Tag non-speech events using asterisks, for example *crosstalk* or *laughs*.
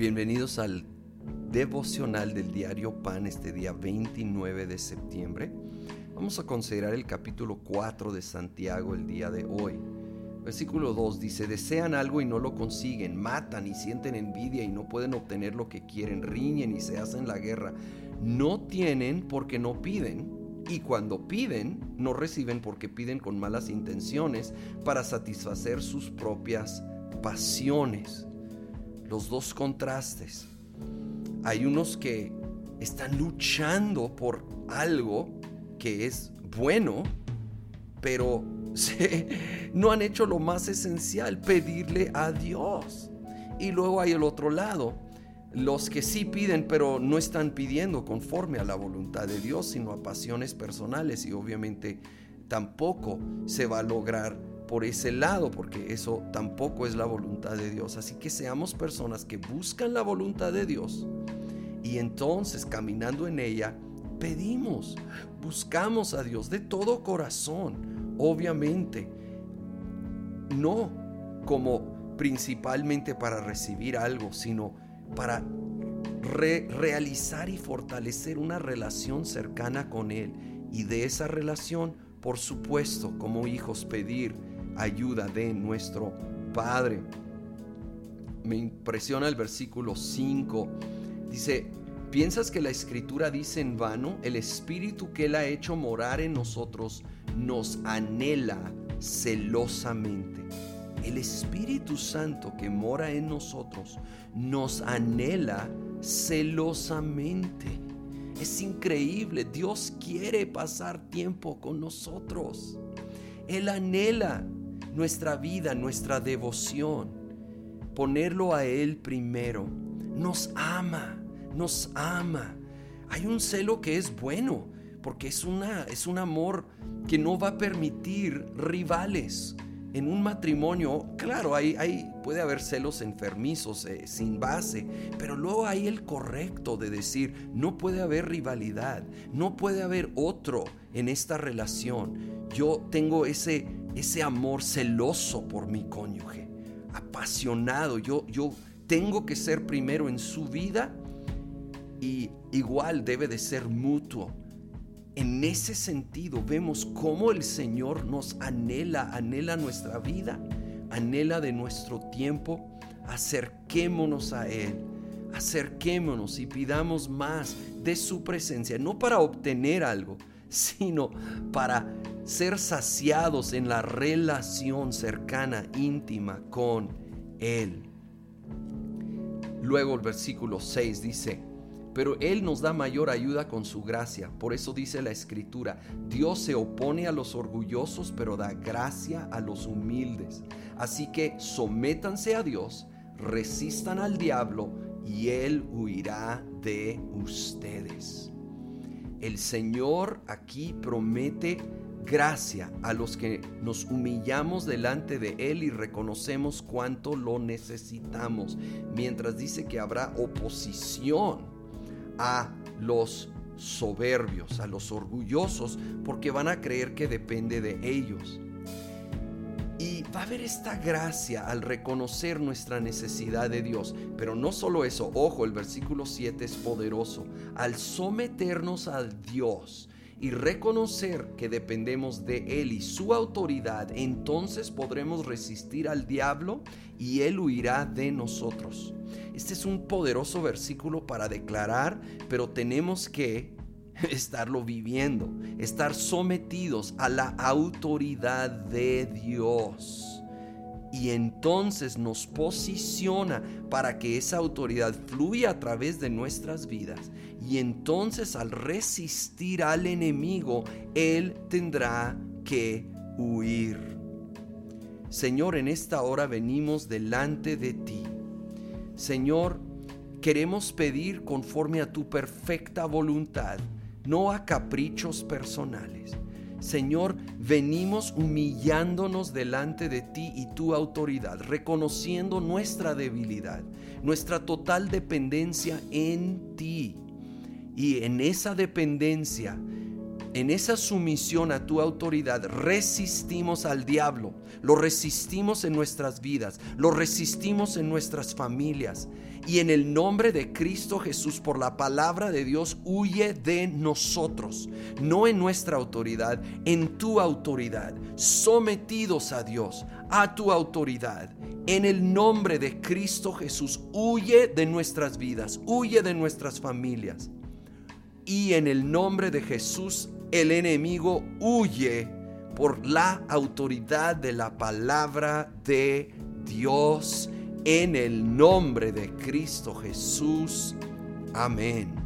Bienvenidos al devocional del diario Pan este día 29 de septiembre. Vamos a considerar el capítulo 4 de Santiago el día de hoy. Versículo 2 dice, desean algo y no lo consiguen, matan y sienten envidia y no pueden obtener lo que quieren, riñen y se hacen la guerra. No tienen porque no piden y cuando piden, no reciben porque piden con malas intenciones para satisfacer sus propias pasiones. Los dos contrastes. Hay unos que están luchando por algo que es bueno, pero *laughs* no han hecho lo más esencial, pedirle a Dios. Y luego hay el otro lado, los que sí piden, pero no están pidiendo conforme a la voluntad de Dios, sino a pasiones personales y obviamente tampoco se va a lograr por ese lado, porque eso tampoco es la voluntad de Dios. Así que seamos personas que buscan la voluntad de Dios y entonces caminando en ella, pedimos, buscamos a Dios de todo corazón, obviamente, no como principalmente para recibir algo, sino para realizar y fortalecer una relación cercana con Él. Y de esa relación, por supuesto, como hijos, pedir ayuda de nuestro Padre. Me impresiona el versículo 5. Dice, ¿piensas que la escritura dice en vano? El Espíritu que Él ha hecho morar en nosotros nos anhela celosamente el Espíritu Santo que mora en nosotros nos anhela celosamente. Es increíble, Dios quiere pasar tiempo con nosotros. Él anhela nuestra vida, nuestra devoción, ponerlo a Él primero. Nos ama, nos ama. Hay un celo que es bueno, porque es, una, es un amor que no va a permitir rivales en un matrimonio, claro, hay, hay, puede haber celos enfermizos eh, sin base, pero luego hay el correcto de decir, no puede haber rivalidad, no puede haber otro en esta relación. Yo tengo ese, ese amor celoso por mi cónyuge, apasionado, yo, yo tengo que ser primero en su vida y igual debe de ser mutuo en ese sentido vemos cómo el Señor nos anhela, anhela nuestra vida, anhela de nuestro tiempo. Acerquémonos a Él, acerquémonos y pidamos más de su presencia, no para obtener algo, sino para ser saciados en la relación cercana, íntima con Él. Luego el versículo 6 dice, pero Él nos da mayor ayuda con su gracia. Por eso dice la Escritura, Dios se opone a los orgullosos, pero da gracia a los humildes. Así que sométanse a Dios, resistan al diablo y Él huirá de ustedes. El Señor aquí promete gracia a los que nos humillamos delante de Él y reconocemos cuánto lo necesitamos, mientras dice que habrá oposición a los soberbios, a los orgullosos, porque van a creer que depende de ellos. Y va a haber esta gracia al reconocer nuestra necesidad de Dios. Pero no solo eso, ojo, el versículo 7 es poderoso. Al someternos a Dios y reconocer que dependemos de Él y su autoridad, entonces podremos resistir al diablo y Él huirá de nosotros. Este es un poderoso versículo para declarar, pero tenemos que *laughs* estarlo viviendo, estar sometidos a la autoridad de Dios. Y entonces nos posiciona para que esa autoridad fluya a través de nuestras vidas. Y entonces al resistir al enemigo, Él tendrá que huir. Señor, en esta hora venimos delante de ti Señor, queremos pedir conforme a tu perfecta voluntad, no a caprichos personales. Señor, venimos humillándonos delante de ti y tu autoridad, reconociendo nuestra debilidad, nuestra total dependencia en ti. Y en esa dependencia en esa sumisión a tu autoridad, resistimos al diablo, lo resistimos en nuestras vidas, lo resistimos en nuestras familias. Y en el nombre de Cristo Jesús, por la palabra de Dios, huye de nosotros, no en nuestra autoridad, en tu autoridad, sometidos a Dios, a tu autoridad. En el nombre de Cristo Jesús, huye de nuestras vidas, huye de nuestras familias. Y en el nombre de Jesús, el enemigo huye por la autoridad de la palabra de Dios en el nombre de Cristo Jesús. Amén.